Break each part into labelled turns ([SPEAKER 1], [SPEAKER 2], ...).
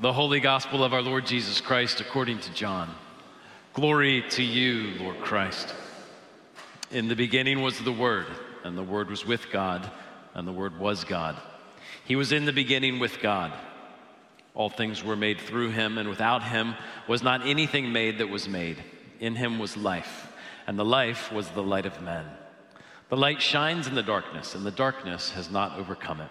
[SPEAKER 1] The Holy Gospel of our Lord Jesus Christ according to John. Glory to you, Lord Christ. In the beginning was the Word, and the Word was with God, and the Word was God. He was in the beginning with God. All things were made through him, and without him was not anything made that was made. In him was life, and the life was the light of men. The light shines in the darkness, and the darkness has not overcome it.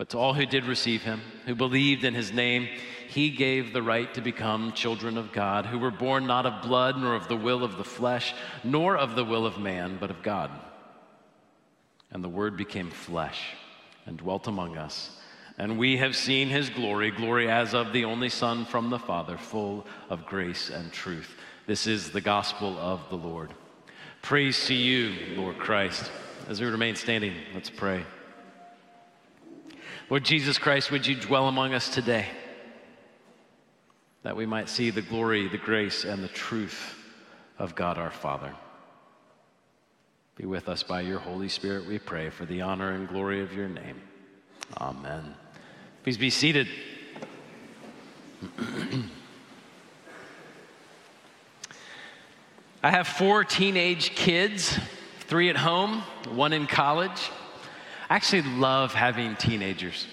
[SPEAKER 1] But to all who did receive him, who believed in his name, he gave the right to become children of God, who were born not of blood, nor of the will of the flesh, nor of the will of man, but of God. And the Word became flesh and dwelt among us. And we have seen his glory, glory as of the only Son from the Father, full of grace and truth. This is the gospel of the Lord. Praise to you, Lord Christ. As we remain standing, let's pray. Lord Jesus Christ, would you dwell among us today? That we might see the glory, the grace, and the truth of God our Father. Be with us by your Holy Spirit, we pray, for the honor and glory of your name. Amen. Please be seated. I have four teenage kids, three at home, one in college. I actually love having teenagers.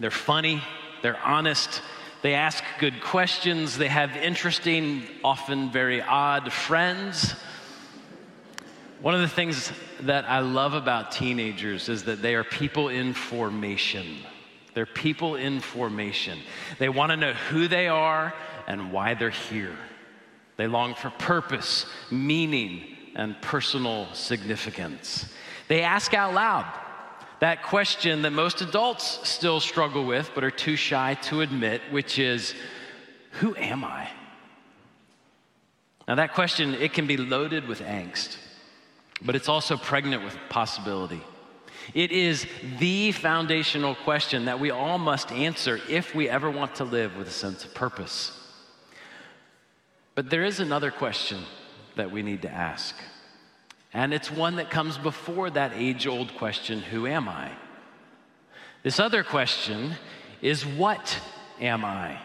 [SPEAKER 1] They're funny, they're honest, they ask good questions, they have interesting, often very odd friends. One of the things that I love about teenagers is that they are people in formation. They're people in formation. They want to know who they are and why they're here. They long for purpose, meaning, and personal significance. They ask out loud that question that most adults still struggle with but are too shy to admit, which is, Who am I? Now, that question, it can be loaded with angst, but it's also pregnant with possibility. It is the foundational question that we all must answer if we ever want to live with a sense of purpose. But there is another question that we need to ask. And it's one that comes before that age old question who am I? This other question is what am I?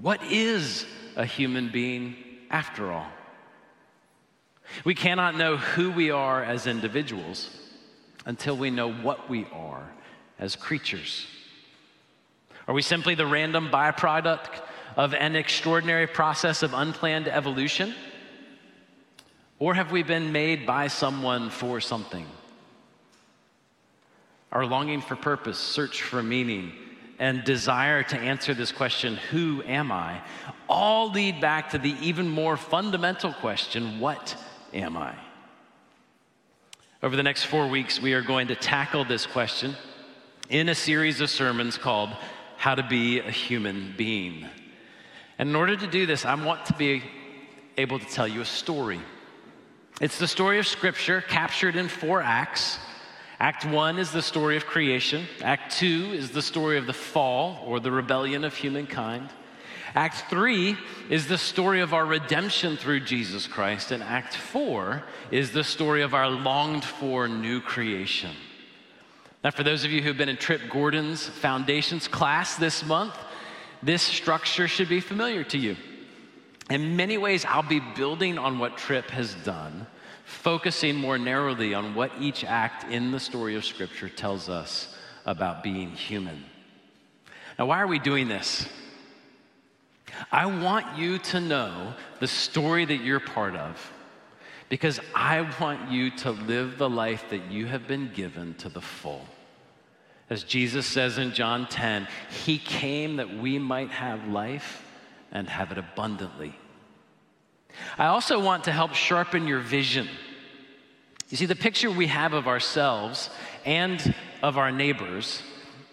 [SPEAKER 1] What is a human being after all? We cannot know who we are as individuals until we know what we are as creatures. Are we simply the random byproduct of an extraordinary process of unplanned evolution? Or have we been made by someone for something? Our longing for purpose, search for meaning, and desire to answer this question, who am I, all lead back to the even more fundamental question, what am I? Over the next four weeks, we are going to tackle this question in a series of sermons called How to Be a Human Being. And in order to do this, I want to be able to tell you a story. It's the story of Scripture captured in four acts. Act one is the story of creation, Act two is the story of the fall or the rebellion of humankind. Act three is the story of our redemption through Jesus Christ, and Act four is the story of our longed for new creation. Now, for those of you who've been in Trip Gordon's Foundations class this month, this structure should be familiar to you. In many ways, I'll be building on what Tripp has done, focusing more narrowly on what each act in the story of Scripture tells us about being human. Now, why are we doing this? I want you to know the story that you're part of because I want you to live the life that you have been given to the full. As Jesus says in John 10, He came that we might have life and have it abundantly. I also want to help sharpen your vision. You see, the picture we have of ourselves and of our neighbors,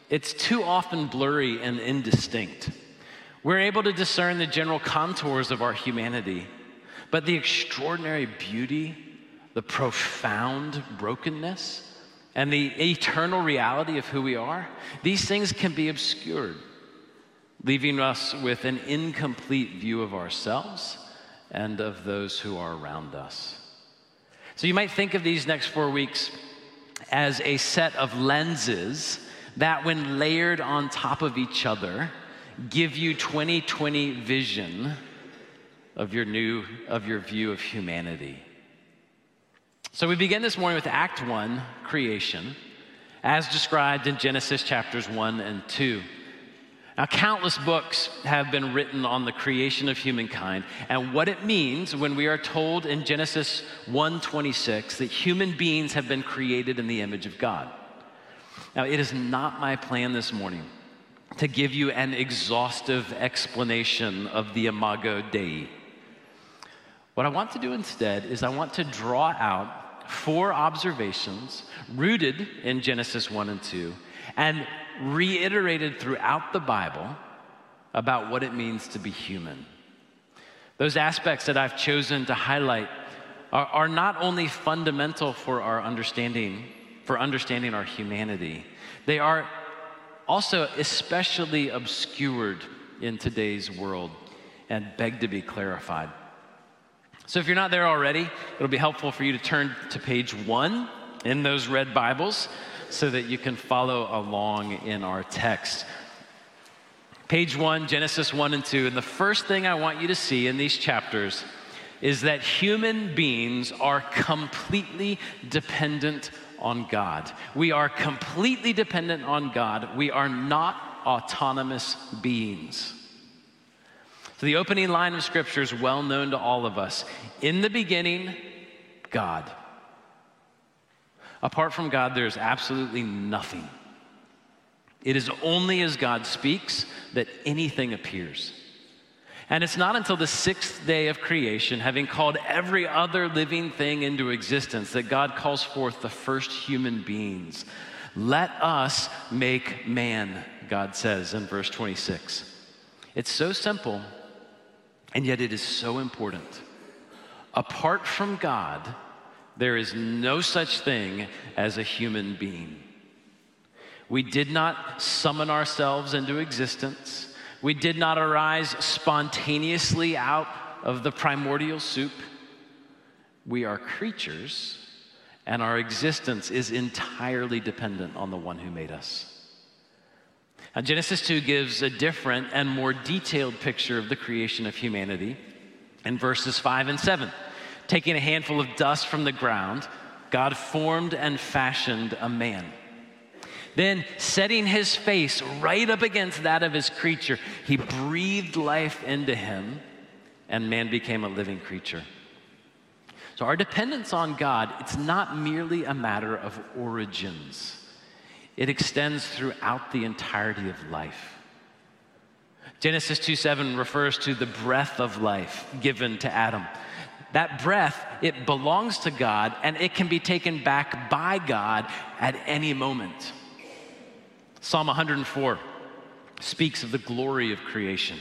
[SPEAKER 1] it's too often blurry and indistinct. We're able to discern the general contours of our humanity, But the extraordinary beauty, the profound brokenness, and the eternal reality of who we are, these things can be obscured, leaving us with an incomplete view of ourselves and of those who are around us. So you might think of these next four weeks as a set of lenses that, when layered on top of each other, give you 2020 vision of your new of your view of humanity. So we begin this morning with Act 1, creation, as described in Genesis chapters 1 and 2. Now, countless books have been written on the creation of humankind and what it means when we are told in Genesis 1:26 that human beings have been created in the image of God. Now, it is not my plan this morning to give you an exhaustive explanation of the Imago Dei. What I want to do instead is I want to draw out four observations rooted in Genesis 1 and 2 and reiterated throughout the Bible about what it means to be human. Those aspects that I've chosen to highlight are, are not only fundamental for our understanding, for understanding our humanity, they are also especially obscured in today's world and beg to be clarified. So if you're not there already, it'll be helpful for you to turn to page one in those red Bibles so that you can follow along in our text. Page one, Genesis 1 and 2. And the first thing I want you to see in these chapters is that human beings are completely dependent on God. We are completely dependent on God. We are not autonomous beings. So, the opening line of Scripture is well known to all of us. In the beginning, God. Apart from God, there is absolutely nothing. It is only as God speaks that anything appears. And it's not until the sixth day of creation, having called every other living thing into existence, that God calls forth the first human beings. Let us make man, God says in verse 26. It's so simple, and yet it is so important. Apart from God, there is no such thing as a human being. We did not summon ourselves into existence. We did not arise spontaneously out of the primordial soup. We are creatures, and our existence is entirely dependent on the one who made us. Now, Genesis 2 gives a different and more detailed picture of the creation of humanity in verses 5 and 7. Taking a handful of dust from the ground, God formed and fashioned a man. Then, setting his face right up against that of his creature, he breathed life into him, and man became a living creature. So, our dependence on God, it's not merely a matter of origins. It extends throughout the entirety of life. Genesis 2 7 refers to the breath of life given to Adam. That breath, it belongs to God and it can be taken back by God at any moment. Psalm 104 speaks of the glory of creation.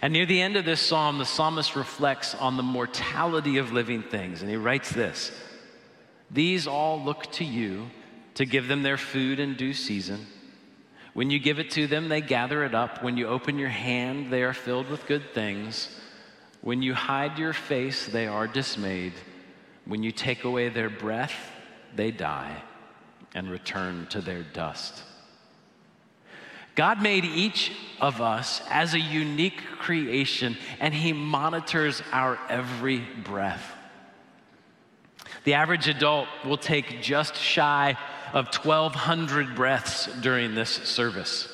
[SPEAKER 1] And near the end of this psalm, the psalmist reflects on the mortality of living things. And he writes this These all look to you to give them their food in due season. When you give it to them, they gather it up. When you open your hand, they are filled with good things. When you hide your face, they are dismayed. When you take away their breath, they die and return to their dust. God made each of us as a unique creation, and He monitors our every breath. The average adult will take just shy of 1,200 breaths during this service.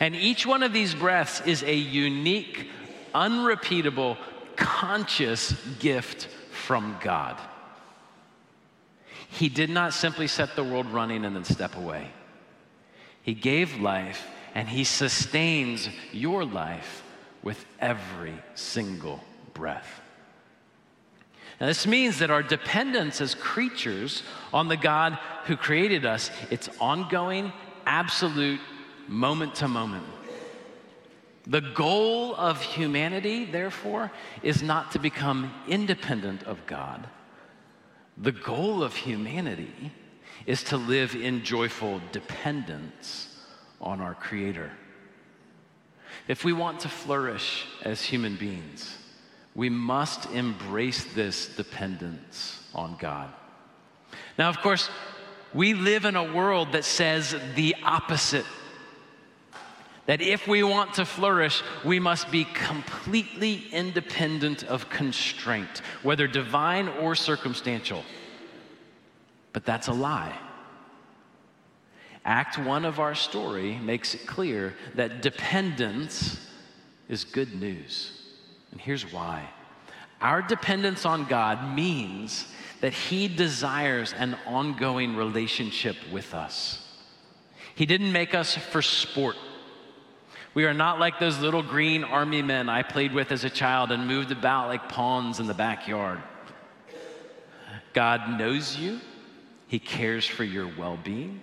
[SPEAKER 1] And each one of these breaths is a unique, unrepeatable, conscious gift from God. He did not simply set the world running and then step away. He gave life and He sustains your life with every single breath. Now, this means that our dependence as creatures on the God who created us, it's ongoing, absolute, moment to moment. The goal of humanity, therefore, is not to become independent of God. The goal of humanity is to live in joyful dependence on our Creator. If we want to flourish as human beings, we must embrace this dependence on God. Now, of course, we live in a world that says the opposite. That if we want to flourish, we must be completely independent of constraint, whether divine or circumstantial. But that's a lie. Act one of our story makes it clear that dependence is good news. And here's why our dependence on God means that He desires an ongoing relationship with us. He didn't make us for sport. We are not like those little green army men I played with as a child and moved about like pawns in the backyard. God knows you, He cares for your well being,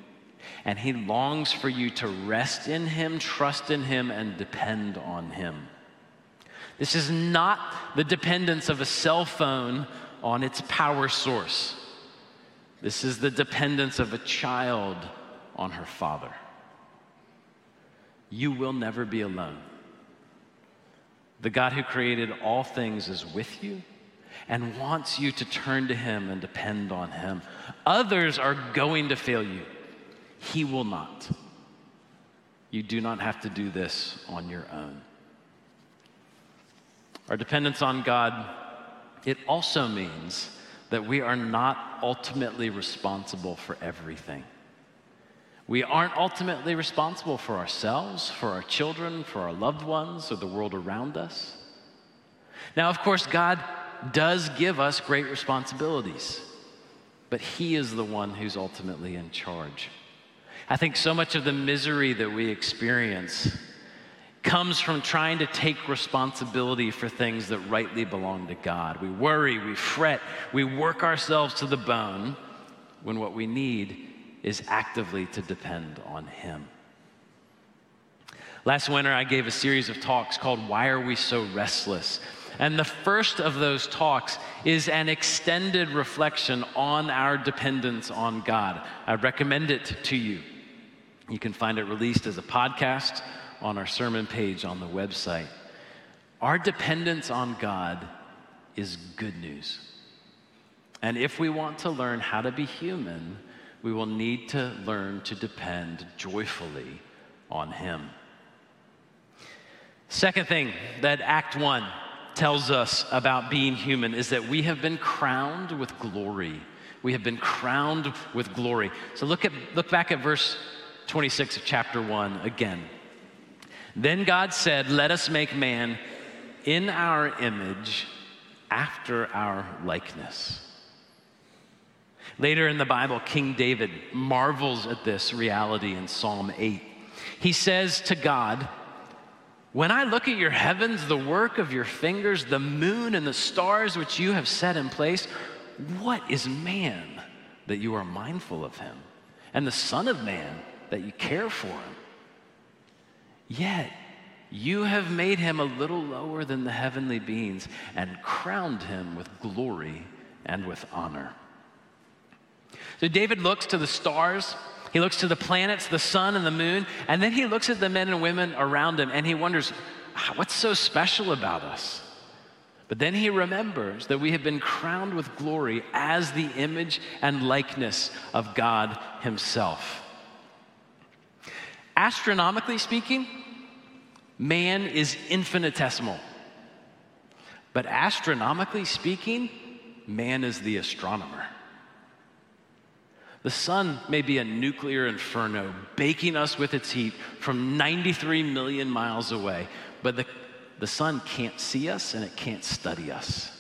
[SPEAKER 1] and He longs for you to rest in Him, trust in Him, and depend on Him. This is not the dependence of a cell phone on its power source. This is the dependence of a child on her father. You will never be alone. The God who created all things is with you and wants you to turn to Him and depend on Him. Others are going to fail you, He will not. You do not have to do this on your own. Our dependence on God it also means that we are not ultimately responsible for everything. We aren't ultimately responsible for ourselves, for our children, for our loved ones, or the world around us. Now, of course, God does give us great responsibilities, but He is the one who's ultimately in charge. I think so much of the misery that we experience comes from trying to take responsibility for things that rightly belong to God. We worry, we fret, we work ourselves to the bone when what we need is actively to depend on Him. Last winter, I gave a series of talks called Why Are We So Restless? And the first of those talks is an extended reflection on our dependence on God. I recommend it to you. You can find it released as a podcast on our sermon page on the website. Our dependence on God is good news. And if we want to learn how to be human, we will need to learn to depend joyfully on Him. Second thing that Act 1 tells us about being human is that we have been crowned with glory. We have been crowned with glory. So look, at, look back at verse 26 of chapter 1 again. Then God said, Let us make man in our image after our likeness. Later in the Bible, King David marvels at this reality in Psalm 8. He says to God, When I look at your heavens, the work of your fingers, the moon and the stars which you have set in place, what is man that you are mindful of him? And the Son of Man that you care for him? Yet you have made him a little lower than the heavenly beings and crowned him with glory and with honor. So David looks to the stars, he looks to the planets, the sun, and the moon, and then he looks at the men and women around him and he wonders, ah, what's so special about us? But then he remembers that we have been crowned with glory as the image and likeness of God Himself. Astronomically speaking, man is infinitesimal. But astronomically speaking, man is the astronomer. The sun may be a nuclear inferno, baking us with its heat from 93 million miles away, but the, the sun can't see us and it can't study us.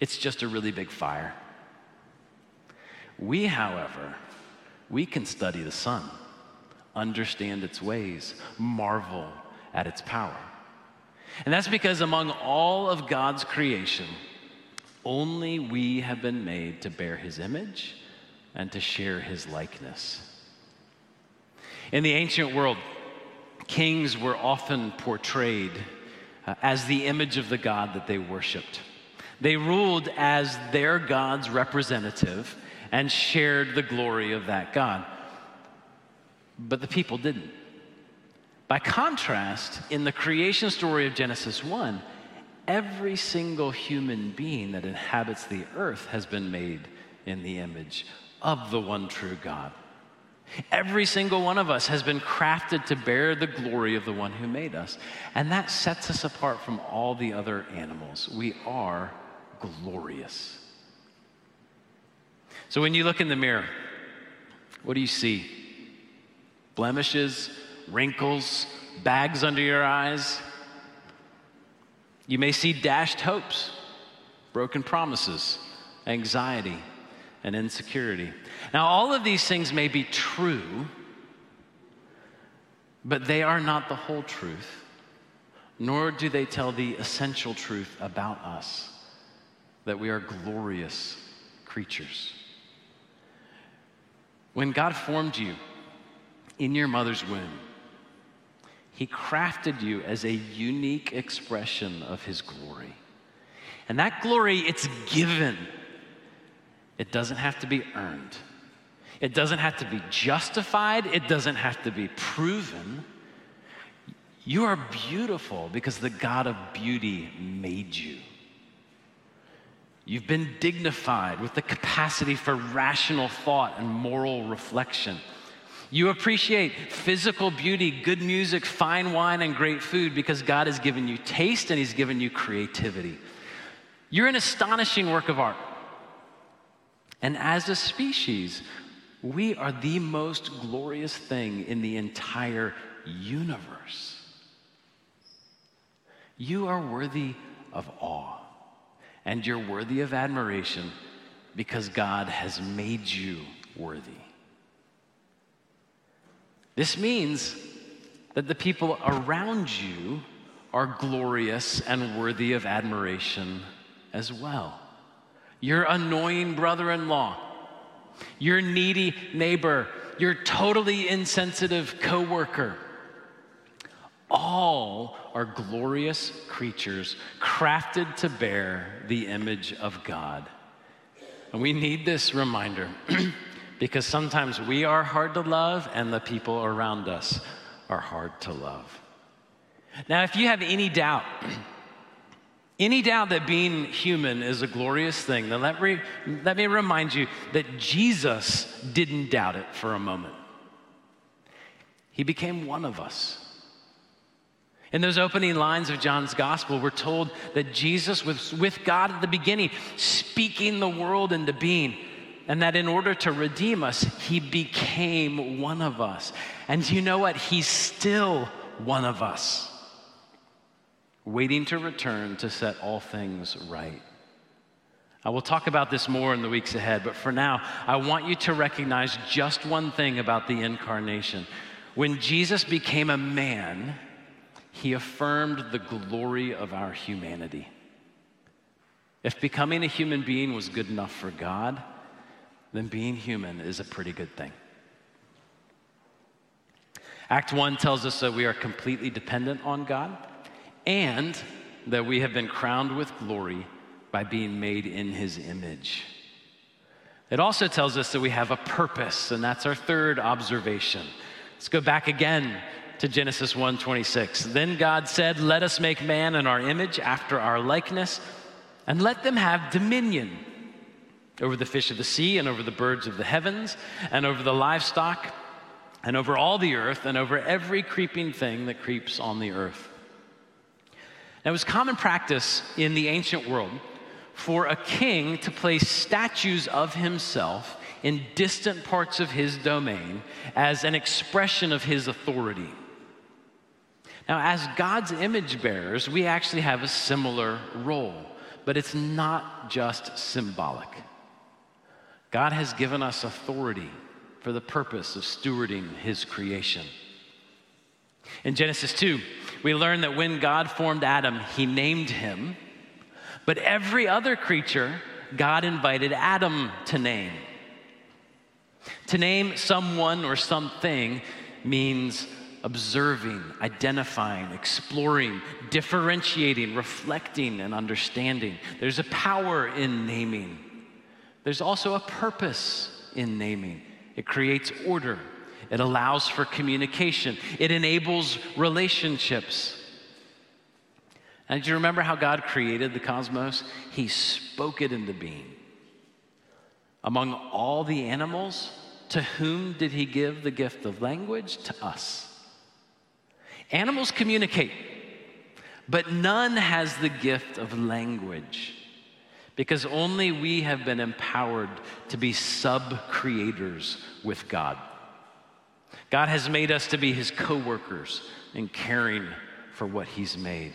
[SPEAKER 1] It's just a really big fire. We, however, we can study the sun understand its ways, marvel at its power. And that's because among all of God's creation, only we have been made to bear his image and to share his likeness. In the ancient world, kings were often portrayed uh, as the image of the God that they worshiped. They ruled as their God's representative and shared the glory of that God. But the people didn't. By contrast, in the creation story of Genesis 1, every single human being that inhabits the earth has been made in the image of the one true God. Every single one of us has been crafted to bear the glory of the one who made us. And that sets us apart from all the other animals. We are glorious. So when you look in the mirror, what do you see? Blemishes, wrinkles, bags under your eyes. You may see dashed hopes, broken promises, anxiety, and insecurity. Now, all of these things may be true, but they are not the whole truth, nor do they tell the essential truth about us that we are glorious creatures. When God formed you in your mother's womb, He crafted you as a unique expression of His glory. And that glory, it's given. It doesn't have to be earned. It doesn't have to be justified. It doesn't have to be proven. You are beautiful because the God of beauty made you. You've been dignified with the capacity for rational thought and moral reflection. You appreciate physical beauty, good music, fine wine, and great food because God has given you taste and He's given you creativity. You're an astonishing work of art. And as a species, we are the most glorious thing in the entire universe. You are worthy of awe and you're worthy of admiration because God has made you worthy. This means that the people around you are glorious and worthy of admiration as well. Your annoying brother in law, your needy neighbor, your totally insensitive coworker, all are glorious creatures crafted to bear the image of God. And we need this reminder because sometimes we are hard to love and the people around us are hard to love. Now, if you have any doubt, any doubt that being human is a glorious thing, then let me, let me remind you that Jesus didn't doubt it for a moment. He became one of us. In those opening lines of John's gospel, we're told that Jesus was with God at the beginning, speaking the world into being, and that in order to redeem us, he became one of us. And you know what? He's still one of us, waiting to return to set all things right. I will talk about this more in the weeks ahead, but for now, I want you to recognize just one thing about the incarnation. When Jesus became a man, he affirmed the glory of our humanity. If becoming a human being was good enough for God, then being human is a pretty good thing. Act 1 tells us that we are completely dependent on God and that we have been crowned with glory by being made in his image. It also tells us that we have a purpose, and that's our third observation. Let's go back again to Genesis 1:26. Then God said, "Let us make man in our image after our likeness, and let them have dominion over the fish of the sea and over the birds of the heavens and over the livestock and over all the earth and over every creeping thing that creeps on the earth." Now, it was common practice in the ancient world for a king to place statues of himself in distant parts of his domain as an expression of his authority. Now, as God's image bearers, we actually have a similar role, but it's not just symbolic. God has given us authority for the purpose of stewarding his creation. In Genesis 2, we learn that when God formed Adam, he named him, but every other creature, God invited Adam to name. To name someone or something means observing, identifying, exploring, differentiating, reflecting, and understanding. There's a power in naming. There's also a purpose in naming. It creates order, it allows for communication, it enables relationships. And do you remember how God created the cosmos? He spoke it into being. Among all the animals, to whom did he give the gift of language? To us. Animals communicate, but none has the gift of language because only we have been empowered to be sub creators with God. God has made us to be his co workers in caring for what he's made.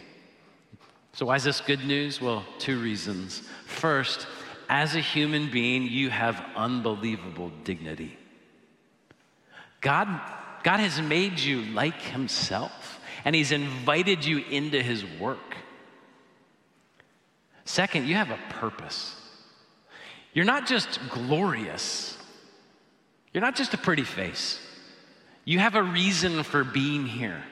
[SPEAKER 1] So, why is this good news? Well, two reasons. First, as a human being, you have unbelievable dignity. God, God has made you like himself, and he's invited you into his work. Second, you have a purpose. You're not just glorious, you're not just a pretty face. You have a reason for being here.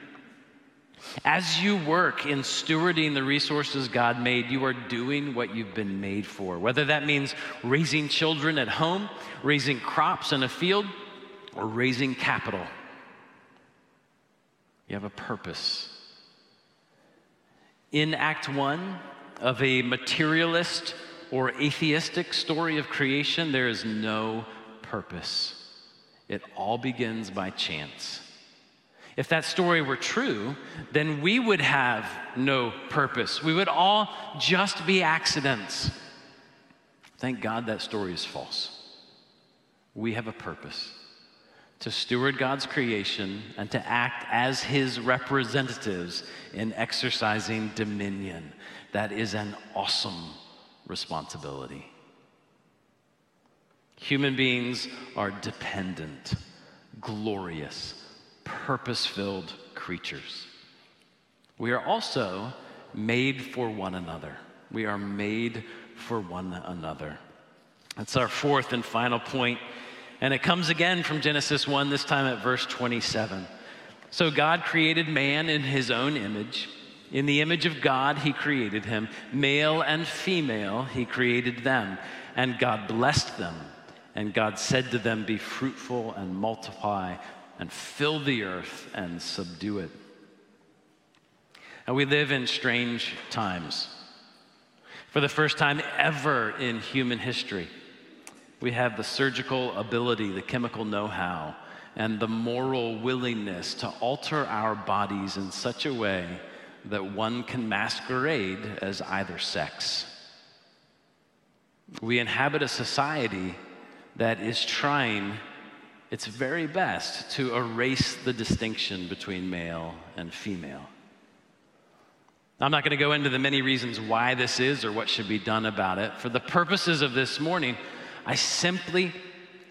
[SPEAKER 1] As you work in stewarding the resources God made, you are doing what you've been made for. Whether that means raising children at home, raising crops in a field, or raising capital, you have a purpose. In Act One of a materialist or atheistic story of creation, there is no purpose. It all begins by chance. If that story were true, then we would have no purpose. We would all just be accidents. Thank God that story is false. We have a purpose to steward God's creation and to act as His representatives in exercising dominion. That is an awesome responsibility. Human beings are dependent, glorious, purpose filled creatures. We are also made for one another. We are made for one another. That's our fourth and final point, and it comes again from Genesis 1, this time at verse 27. So God created man in his own image. In the image of God, he created him. Male and female, he created them. And God blessed them. And God said to them, Be fruitful and multiply and fill the earth and subdue it. And we live in strange times. For the first time ever in human history, we have the surgical ability, the chemical know how, and the moral willingness to alter our bodies in such a way that one can masquerade as either sex. We inhabit a society that is trying its very best to erase the distinction between male and female. I'm not going to go into the many reasons why this is or what should be done about it. For the purposes of this morning, I simply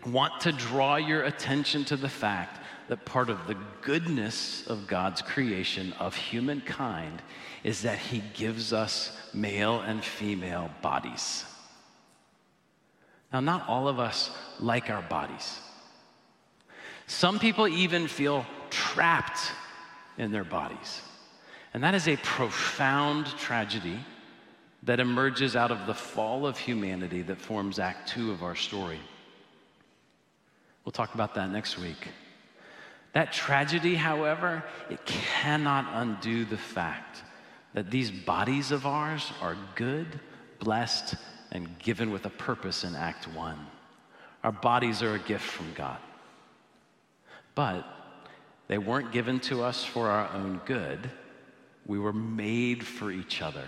[SPEAKER 1] want to draw your attention to the fact that part of the goodness of God's creation of humankind is that He gives us male and female bodies. Now, not all of us like our bodies. Some people even feel trapped in their bodies. And that is a profound tragedy that emerges out of the fall of humanity that forms Act Two of our story. We'll talk about that next week. That tragedy, however, it cannot undo the fact that these bodies of ours are good, blessed, and given with a purpose in Act One. Our bodies are a gift from God. But they weren't given to us for our own good. We were made for each other.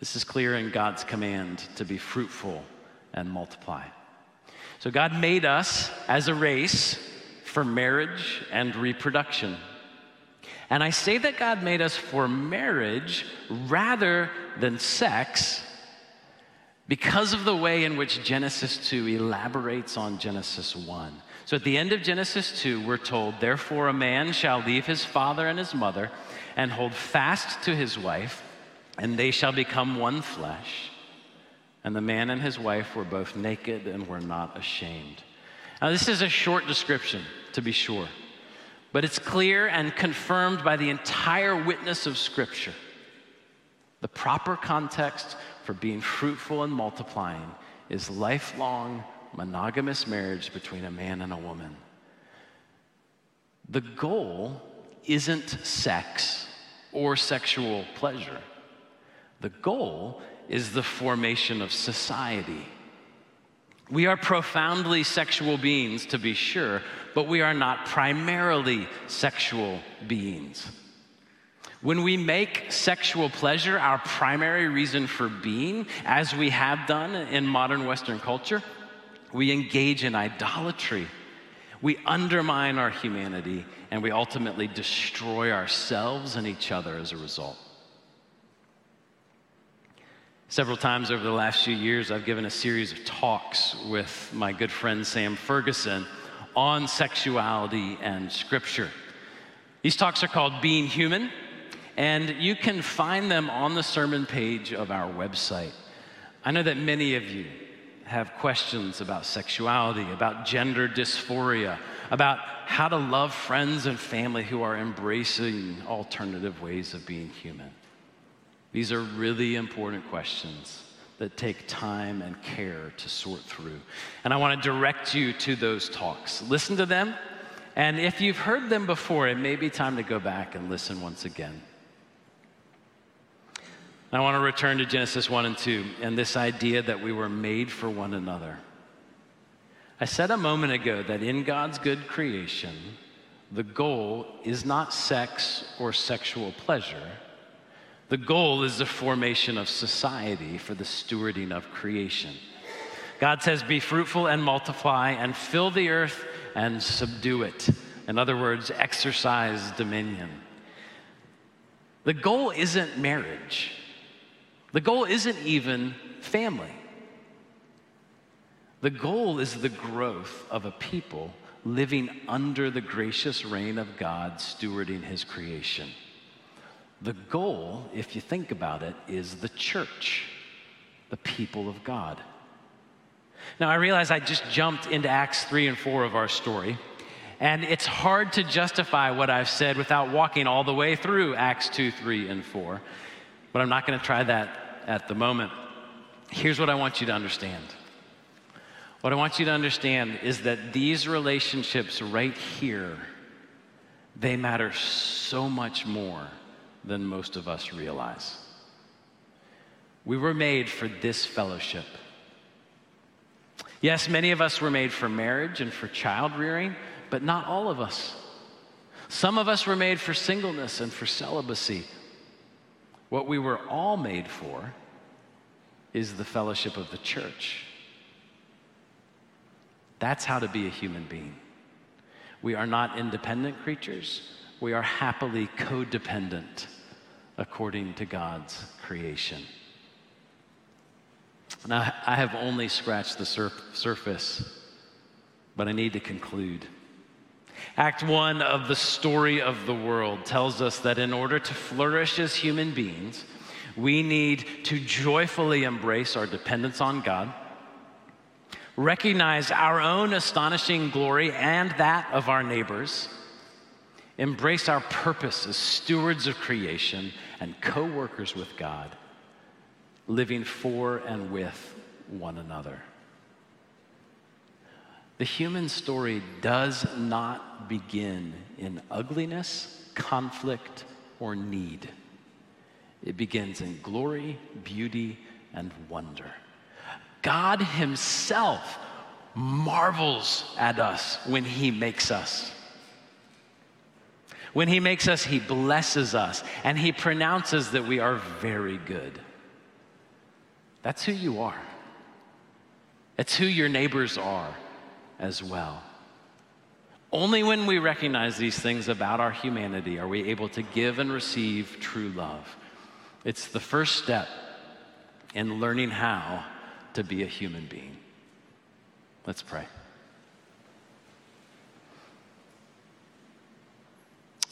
[SPEAKER 1] This is clear in God's command to be fruitful and multiply. So, God made us as a race for marriage and reproduction. And I say that God made us for marriage rather than sex because of the way in which Genesis 2 elaborates on Genesis 1. So at the end of Genesis 2, we're told, Therefore, a man shall leave his father and his mother and hold fast to his wife, and they shall become one flesh. And the man and his wife were both naked and were not ashamed. Now, this is a short description, to be sure, but it's clear and confirmed by the entire witness of Scripture. The proper context for being fruitful and multiplying is lifelong monogamous marriage between a man and a woman. The goal isn't sex or sexual pleasure. The goal is the formation of society. We are profoundly sexual beings, to be sure, but we are not primarily sexual beings. When we make sexual pleasure our primary reason for being, as we have done in modern Western culture, we engage in idolatry. We undermine our humanity and we ultimately destroy ourselves and each other as a result. Several times over the last few years, I've given a series of talks with my good friend Sam Ferguson on sexuality and scripture. These talks are called Being Human, and you can find them on the sermon page of our website. I know that many of you have questions about sexuality, about gender dysphoria, about how to love friends and family who are embracing alternative ways of being human. These are really important questions that take time and care to sort through. And I want to direct you to those talks. Listen to them, and if you've heard them before, it may be time to go back and listen once again. I want to return to Genesis 1 and 2 and this idea that we were made for one another. I said a moment ago that in God's good creation, the goal is not sex or sexual pleasure the goal is the formation of society for the stewarding of creation. God says, Be fruitful and multiply and fill the earth and subdue it. In other words, exercise dominion. The goal isn't marriage, the goal isn't even family. The goal is the growth of a people living under the gracious reign of God, stewarding his creation. The goal, if you think about it, is the church, the people of God. Now, I realize I just jumped into Acts 3 and 4 of our story, and it's hard to justify what I've said without walking all the way through Acts 2, 3, and 4. But I'm not going to try that at the moment. Here's what I want you to understand. What I want you to understand is that these relationships right here, they matter so much more than most of us realize. We were made for this fellowship. Yes, many of us were made for marriage and for child rearing, but not all of us. Some of us were made for singleness and for celibacy. What we were all made for is the fellowship of the church. That's how to be a human being. We are not independent creatures, we are happily codependent according to God's creation. Now, I have only scratched the surf- surface, but I need to conclude. Act one of the story of the world tells us that in order to flourish as human beings, we need to joyfully embrace our dependence on God, recognize our own astonishing glory and that of our neighbors, embrace our purpose as stewards of creation and co workers with God, living for and with one another. The human story does not begin in ugliness, conflict, or need. It begins in glory, beauty, and wonder. God Himself marvels at us when He makes us. When He makes us, He blesses us and He pronounces that we are very good. That's who you are. that's who your neighbors are as well. Only when we recognize these things about our humanity are we able to give and receive true love. It's the first step in learning how to be a human being. Let's pray.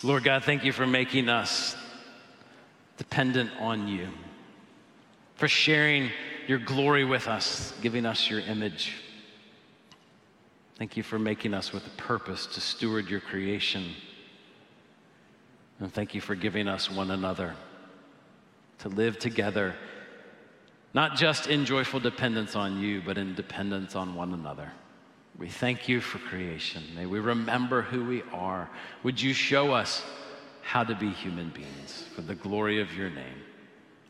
[SPEAKER 1] Lord God, thank you for making us dependent on you, for sharing your glory with us, giving us your image. Thank you for making us with a purpose to steward your creation. And thank you for giving us one another to live together, not just in joyful dependence on you, but in dependence on one another. We thank you for creation. May we remember who we are. Would you show us how to be human beings for the glory of your name?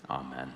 [SPEAKER 1] Amen.